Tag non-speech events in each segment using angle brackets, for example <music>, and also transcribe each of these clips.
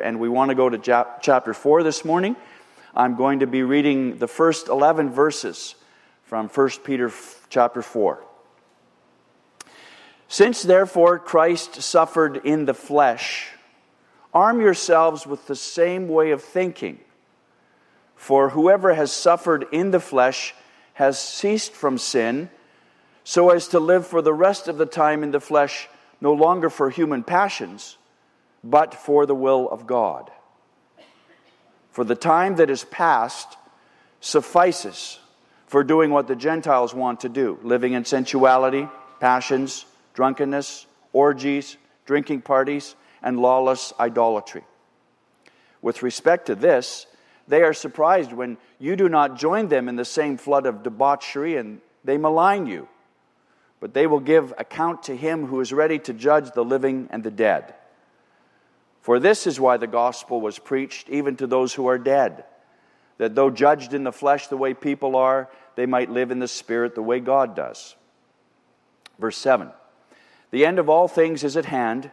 and we want to go to chapter 4 this morning. I'm going to be reading the first 11 verses from 1 Peter chapter 4. Since therefore Christ suffered in the flesh, arm yourselves with the same way of thinking. For whoever has suffered in the flesh has ceased from sin, so as to live for the rest of the time in the flesh, no longer for human passions, but for the will of God. For the time that is past suffices for doing what the Gentiles want to do living in sensuality, passions, drunkenness, orgies, drinking parties, and lawless idolatry. With respect to this, they are surprised when you do not join them in the same flood of debauchery and they malign you. But they will give account to him who is ready to judge the living and the dead. For this is why the gospel was preached even to those who are dead, that though judged in the flesh the way people are, they might live in the spirit the way God does. Verse 7 the end of all things is at hand.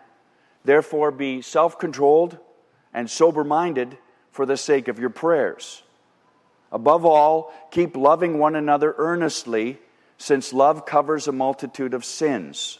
Therefore, be self controlled and sober minded for the sake of your prayers. Above all, keep loving one another earnestly, since love covers a multitude of sins.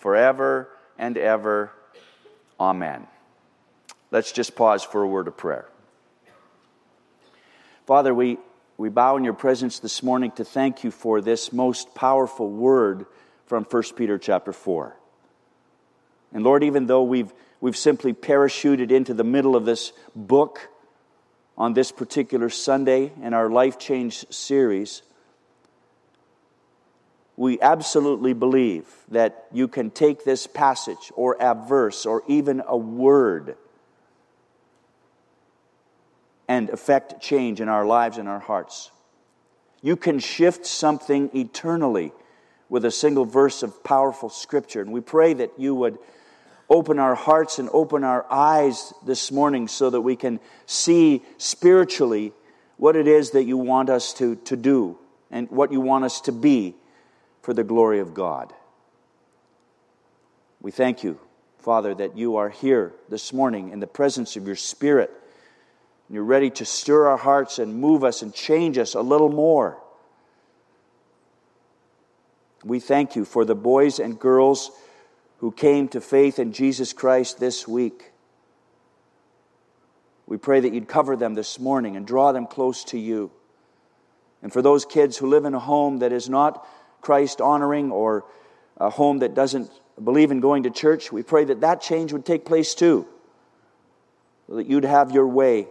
forever and ever. Amen. Let's just pause for a word of prayer. Father, we, we bow in your presence this morning to thank you for this most powerful word from 1 Peter chapter 4. And Lord, even though we've, we've simply parachuted into the middle of this book on this particular Sunday in our Life Change series, we absolutely believe that you can take this passage or a verse or even a word and affect change in our lives and our hearts. You can shift something eternally with a single verse of powerful scripture. And we pray that you would open our hearts and open our eyes this morning so that we can see spiritually what it is that you want us to, to do and what you want us to be for the glory of God. We thank you, Father, that you are here this morning in the presence of your Spirit. And you're ready to stir our hearts and move us and change us a little more we thank you for the boys and girls who came to faith in Jesus Christ this week. We pray that you'd cover them this morning and draw them close to you. And for those kids who live in a home that is not Christ honoring or a home that doesn't believe in going to church, we pray that that change would take place too. That you'd have your way,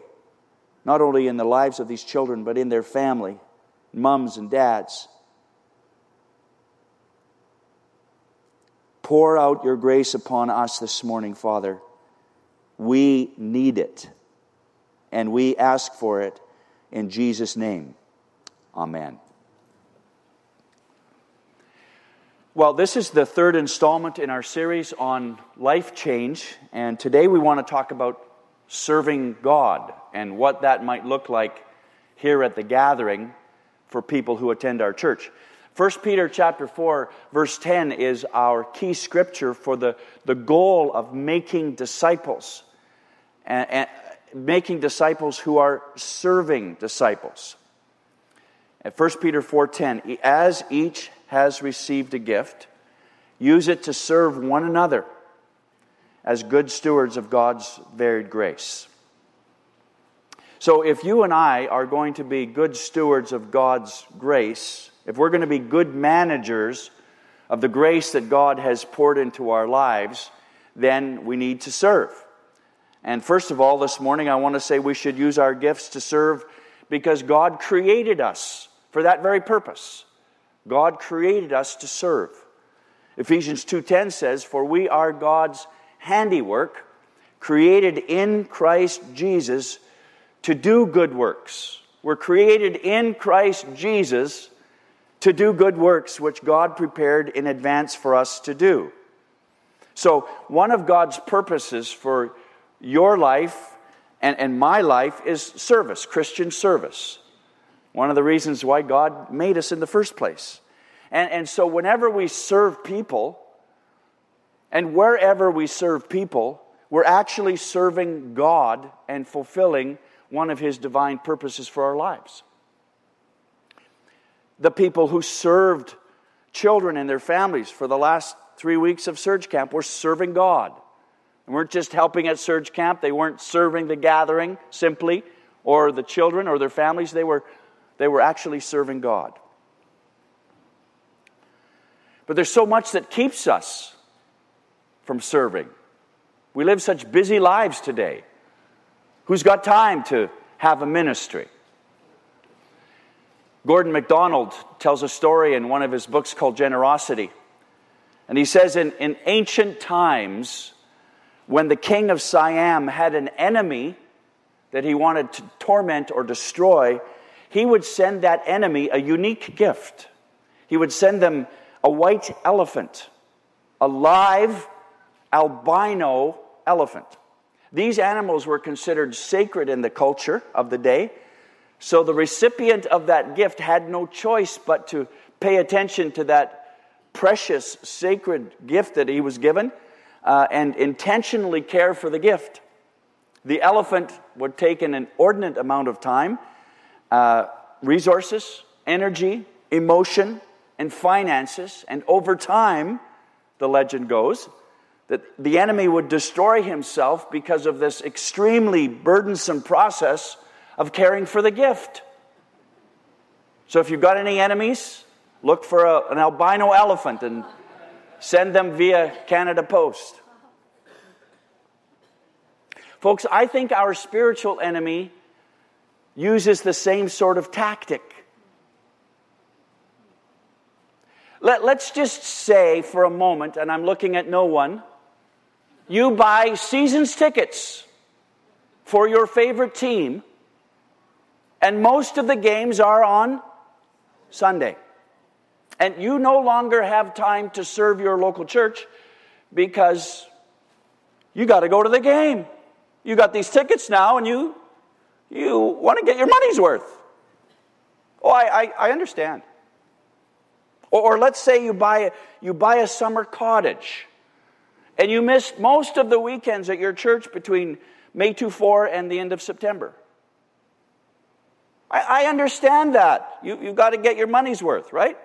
not only in the lives of these children, but in their family, mums and dads. Pour out your grace upon us this morning, Father. We need it, and we ask for it in Jesus' name. Amen. Well, this is the third installment in our series on life change, and today we want to talk about serving God and what that might look like here at the gathering for people who attend our church. 1 Peter chapter 4 verse 10 is our key scripture for the, the goal of making disciples and, and making disciples who are serving disciples. At 1 Peter 4:10, as each has received a gift, use it to serve one another as good stewards of God's varied grace. So if you and I are going to be good stewards of God's grace, if we're going to be good managers of the grace that God has poured into our lives, then we need to serve. And first of all, this morning, I want to say we should use our gifts to serve because God created us for that very purpose. God created us to serve. Ephesians 2:10 says, "For we are God's handiwork, created in Christ Jesus to do good works. We're created in Christ Jesus to do good works which God prepared in advance for us to do. So, one of God's purposes for your life and, and my life is service, Christian service. One of the reasons why God made us in the first place. And, and so, whenever we serve people, and wherever we serve people, we're actually serving God and fulfilling one of His divine purposes for our lives. The people who served children and their families for the last three weeks of Surge Camp were serving God. They weren't just helping at Surge Camp, they weren't serving the gathering simply, or the children or their families. They were, they were actually serving God. But there's so much that keeps us from serving. We live such busy lives today. Who's got time to have a ministry? Gordon MacDonald tells a story in one of his books called Generosity. And he says in, in ancient times, when the king of Siam had an enemy that he wanted to torment or destroy, he would send that enemy a unique gift. He would send them a white elephant, a live albino elephant. These animals were considered sacred in the culture of the day, so the recipient of that gift had no choice but to pay attention to that precious, sacred gift that he was given uh, and intentionally care for the gift. The elephant would take an inordinate amount of time, uh, resources, energy, emotion, and finances. And over time, the legend goes, that the enemy would destroy himself because of this extremely burdensome process of caring for the gift. So if you've got any enemies, look for a, an albino elephant and send them via Canada Post. Folks, I think our spiritual enemy uses the same sort of tactic. Let, us just say for a moment, and I'm looking at no one, you buy season's tickets for your favorite team, and most of the games are on Sunday. And you no longer have time to serve your local church because you got to go to the game. You got these tickets now, and you you want to get your money's worth. Oh, I, I, I understand. Or, or let's say you buy, you buy a summer cottage and you miss most of the weekends at your church between May 2 4 and the end of September. I, I understand that. You, you've got to get your money's worth, right?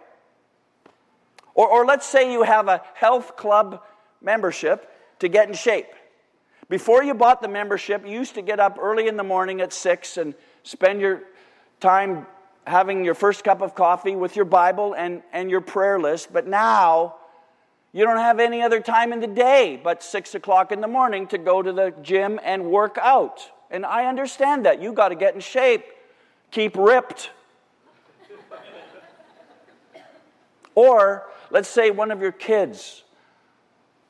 Or, or let's say you have a health club membership to get in shape. Before you bought the membership, you used to get up early in the morning at 6 and spend your time having your first cup of coffee with your Bible and, and your prayer list, but now you don't have any other time in the day but 6 o'clock in the morning to go to the gym and work out. And I understand that. You got to get in shape, keep ripped. or let's say one of your kids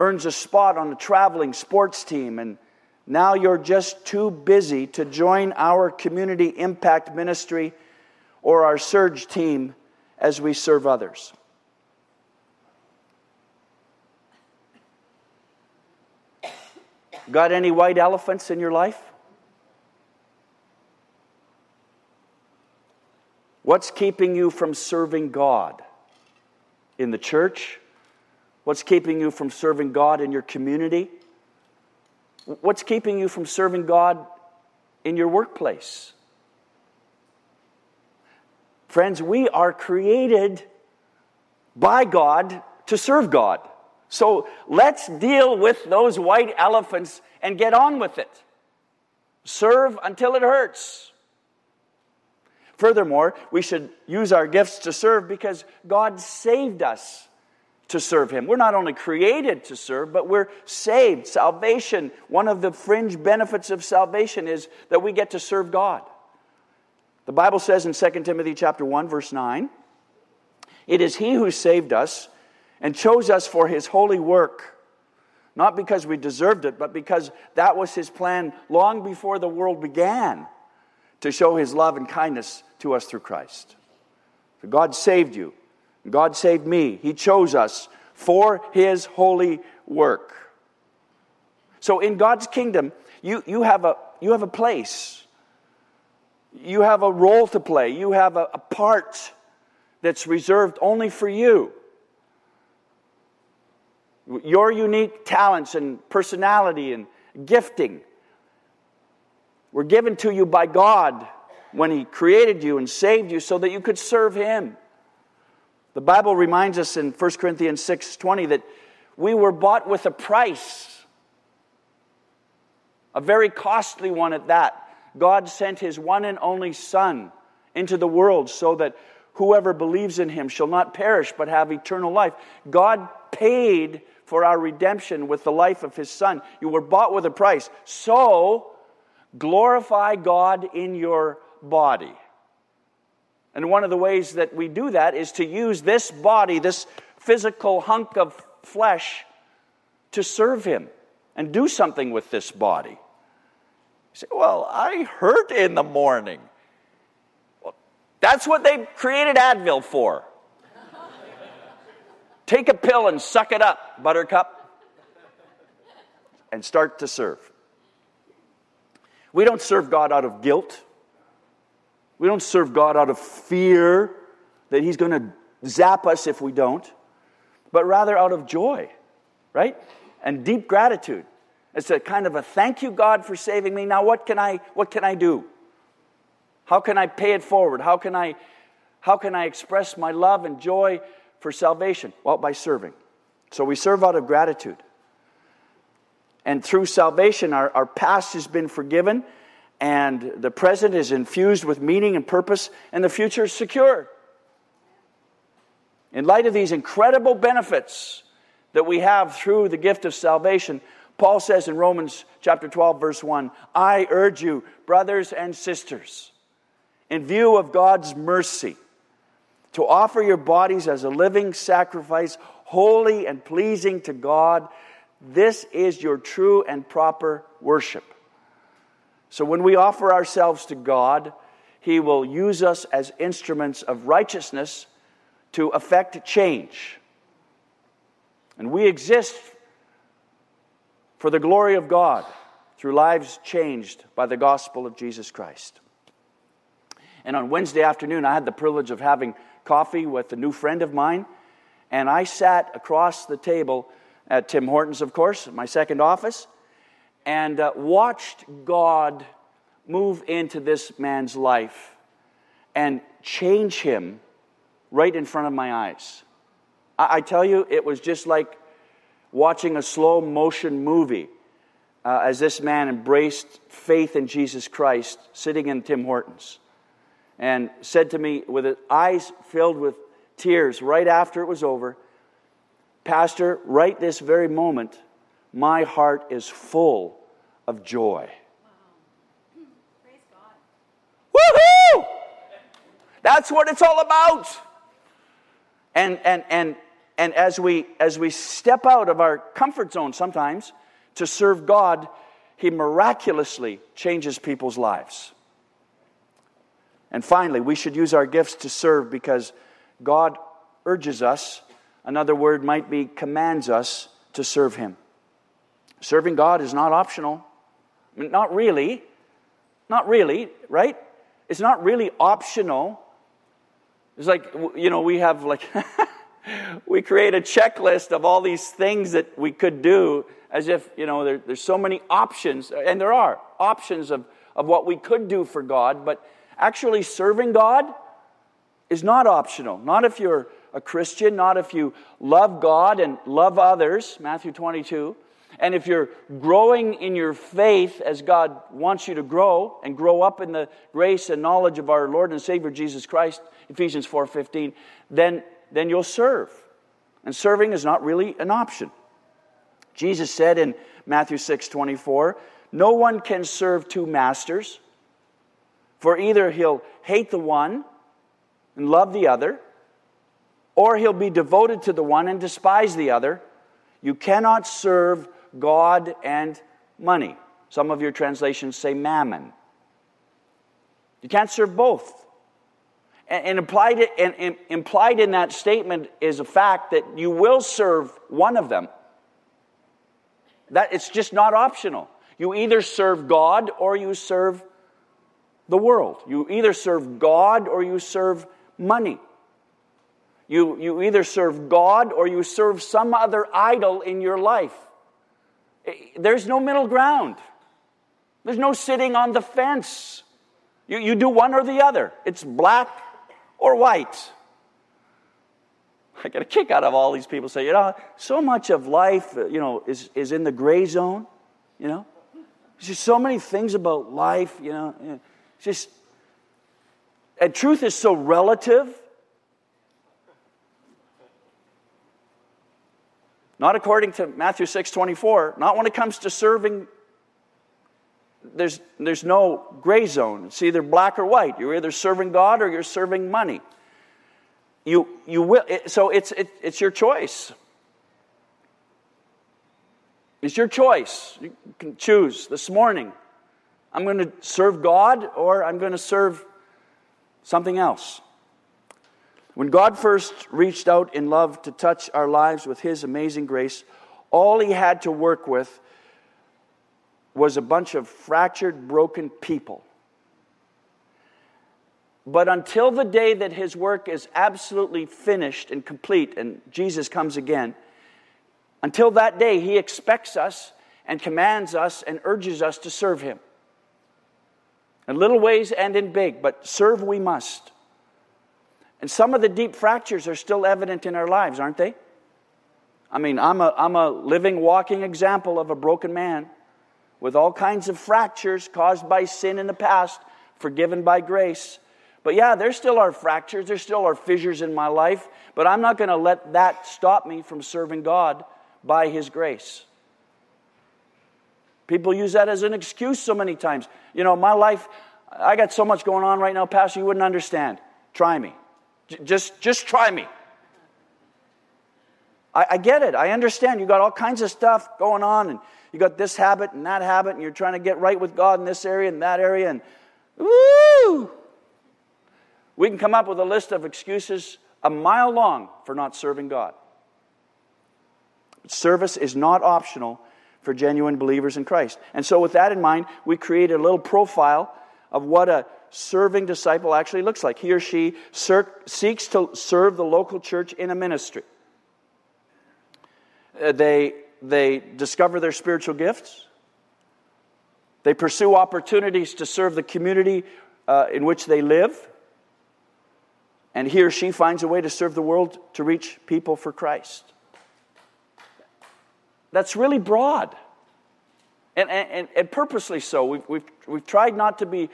earns a spot on a traveling sports team and now you're just too busy to join our community impact ministry or our surge team as we serve others. Got any white elephants in your life? What's keeping you from serving God in the church? What's keeping you from serving God in your community? What's keeping you from serving God in your workplace? Friends, we are created by God to serve God. So let's deal with those white elephants and get on with it. Serve until it hurts. Furthermore, we should use our gifts to serve because God saved us to serve Him. We're not only created to serve, but we're saved. Salvation, one of the fringe benefits of salvation is that we get to serve God. The Bible says in 2 Timothy chapter 1 verse 9, it is he who saved us and chose us for his holy work Not because we deserved it, but because that was his plan long before the world began to show his love and kindness to us through Christ. So God saved you. God saved me. He chose us for his holy work. So in God's kingdom, you, you, have, a, you have a place. You have a role to play. You have a, a part that's reserved only for you. Your unique talents and personality and gifting were given to you by God when He created you and saved you so that you could serve Him. The Bible reminds us in 1 Corinthians 6:20 that we were bought with a price. A very costly one at that. God sent his one and only son into the world so that whoever believes in him shall not perish but have eternal life. God paid for our redemption with the life of his son. You were bought with a price. So, glorify God in your body. And one of the ways that we do that is to use this body, this physical hunk of flesh, to serve him and do something with this body. You say, Well, I hurt in the morning. Well, That's what they created Advil for. Take a pill and suck it up, buttercup, and start to serve. We don't serve God out of guilt. We don't serve God out of fear that He's going to zap us if we don't, but rather out of joy, right? And deep gratitude. It's a kind of a thank you, God, for saving me. Now, what can I, what can I do? How can I pay it forward? How can I, how can I express my love and joy for salvation? Well, by serving. So we serve out of gratitude. And through salvation, our, our past has been forgiven, and the present is infused with meaning and purpose, and the future is secure. In light of these incredible benefits that we have through the gift of salvation, Paul says in Romans chapter 12, verse 1 I urge you, brothers and sisters, in view of God's mercy, to offer your bodies as a living sacrifice, holy and pleasing to God. This is your true and proper worship. So when we offer ourselves to God, He will use us as instruments of righteousness to effect change. And we exist for the glory of God through lives changed by the gospel of Jesus Christ. And on Wednesday afternoon, I had the privilege of having coffee with a new friend of mine, and I sat across the table at Tim Hortons, of course, my second office, and uh, watched God move into this man's life and change him right in front of my eyes. I, I tell you, it was just like watching a slow motion movie uh, as this man embraced faith in Jesus Christ sitting in Tim Hortons and said to me with his eyes filled with tears right after it was over, Pastor, right this very moment, my heart is full of joy. Woohoo! That's what it's all about. And, and, and, and as, we, as we step out of our comfort zone sometimes to serve God, He miraculously changes people's lives. And finally, we should use our gifts to serve because God urges us, another word might be commands us to serve Him. Serving God is not optional. I mean, not really. Not really, right? It's not really optional. It's like, you know, we have like, <laughs> we create a checklist of all these things that we could do as if, you know, there, there's so many options, and there are options of, of what we could do for God, but Actually, serving God is not optional. Not if you're a Christian, not if you love God and love others, Matthew 22. And if you're growing in your faith as God wants you to grow and grow up in the grace and knowledge of our Lord and Savior Jesus Christ, Ephesians 4:15, then then you'll serve. And serving is not really an option. Jesus said in Matthew 6:24, "No one can serve two masters, for either he'll hate the one and love the other, or he'll be devoted to the one and despise the other. You cannot serve God and money. Some of your translations say mammon. You can't serve both. And, implied, and implied in that statement is a fact that you will serve one of them. That it's just not optional. You either serve God or you serve the world. You either serve God or you serve money. You, you either serve God or you serve some other idol in your life. There's no middle ground. There's no sitting on the fence. You, you do one or the other. It's black or white. I get a kick out of all these people say, you know, so much of life, uh, you know, is, is in the gray zone, you know. There's just so many things about life, you know. It's just, and truth is so relative. Not according to Matthew 6 24, not when it comes to serving. There's, there's no gray zone. It's either black or white. You're either serving God or you're serving money. You, you will, it, so it's, it, it's your choice. It's your choice. You can choose this morning. I'm going to serve God or I'm going to serve something else. When God first reached out in love to touch our lives with His amazing grace, all He had to work with was a bunch of fractured, broken people. But until the day that His work is absolutely finished and complete and Jesus comes again, until that day, He expects us and commands us and urges us to serve Him. In little ways and in big, but serve we must. And some of the deep fractures are still evident in our lives, aren't they? I mean, I'm a, I'm a living, walking example of a broken man with all kinds of fractures caused by sin in the past, forgiven by grace. But yeah, there still are fractures, there still are fissures in my life, but I'm not going to let that stop me from serving God by His grace. People use that as an excuse so many times. You know, my life, I got so much going on right now, Pastor, you wouldn't understand. Try me. Just, just try me. I, I get it. I understand. You got all kinds of stuff going on, and you got this habit and that habit, and you're trying to get right with God in this area and that area, and woo! We can come up with a list of excuses a mile long for not serving God. Service is not optional for genuine believers in Christ. And so, with that in mind, we created a little profile of what a serving disciple actually looks like. He or she seeks to serve the local church in a ministry. Uh, they, they discover their spiritual gifts. They pursue opportunities to serve the community uh, in which they live. And he or she finds a way to serve the world to reach people for Christ. That's really broad. And, and, and purposely so. We've, we've, we've tried not to be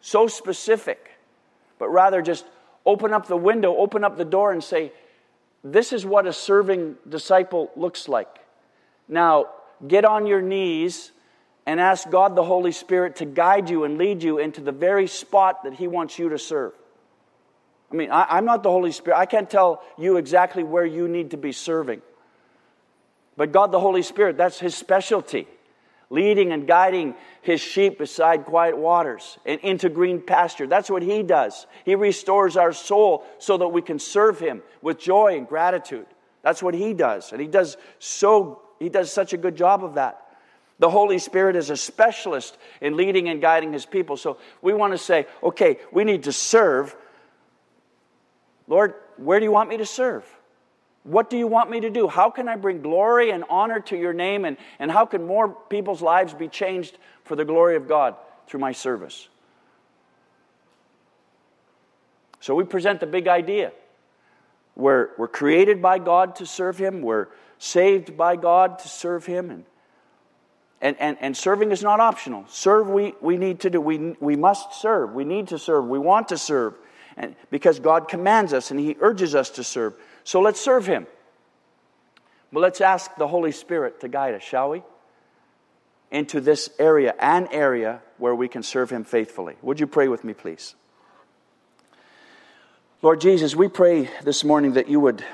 so specific, but rather just open up the window, open up the door, and say, This is what a serving disciple looks like. Now, get on your knees and ask God the Holy Spirit to guide you and lead you into the very spot that He wants you to serve. I mean, I, am not the Holy Spirit. I can't tell you exactly where you need to be serving. But God the Holy Spirit, that's His specialty leading and guiding his sheep beside quiet waters and into green pasture. That's what he does. He restores our soul so that we can serve him with joy and gratitude. That's what he does. And he does so he does such a good job of that. The Holy Spirit is a specialist in leading and guiding his people. So we want to say, okay, we need to serve. Lord, where do you want me to serve? What do you want me to do? How can I bring glory and honor to your name? And, and how can more people's lives be changed for the glory of God through my service? So we present the big idea. We're, we're created by God to serve Him, we're saved by God to serve Him. And, and, and, and serving is not optional. Serve we, we need to do. We, we must serve. We need to serve. We want to serve. And because God commands us and He urges us to serve. So let's serve Him. Well, let's ask the Holy Spirit to guide us, shall we? Into this area, an area where we can serve Him faithfully. Would you pray with me, please? Lord Jesus, we pray this morning that you would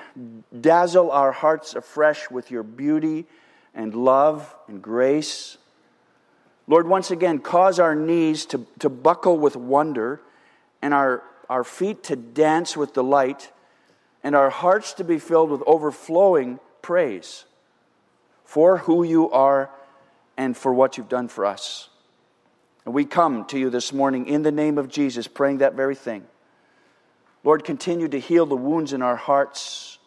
dazzle our hearts afresh with your beauty and love and grace. Lord, once again, cause our knees to, to buckle with wonder and our, our feet to dance with delight and our hearts to be filled with overflowing praise for who you are and for what you've done for us. And we come to you this morning in the name of Jesus, praying that very thing. Lord, continue to heal the wounds in our hearts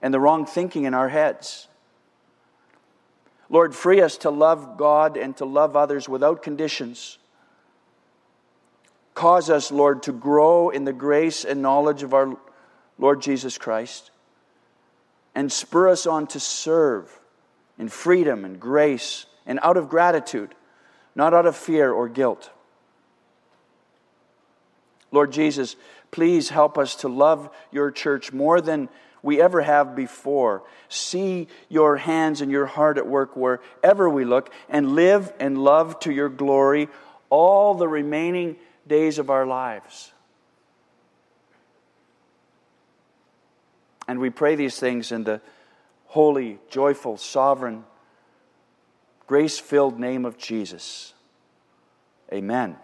and the wrong thinking in our heads. Lord, free us to love God and to love others without conditions. Cause us, Lord, to grow in the grace and knowledge of our Lord Jesus Christ and spur us on to serve in freedom and grace and out of gratitude, not out of fear or guilt. Lord Jesus, please help us to love your church more than we ever have before. See your hands and your heart at work wherever we look, and live and love to your glory all the remaining days of our lives. And we pray these things in the holy, joyful, sovereign, grace filled name of Jesus. Amen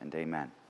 and amen.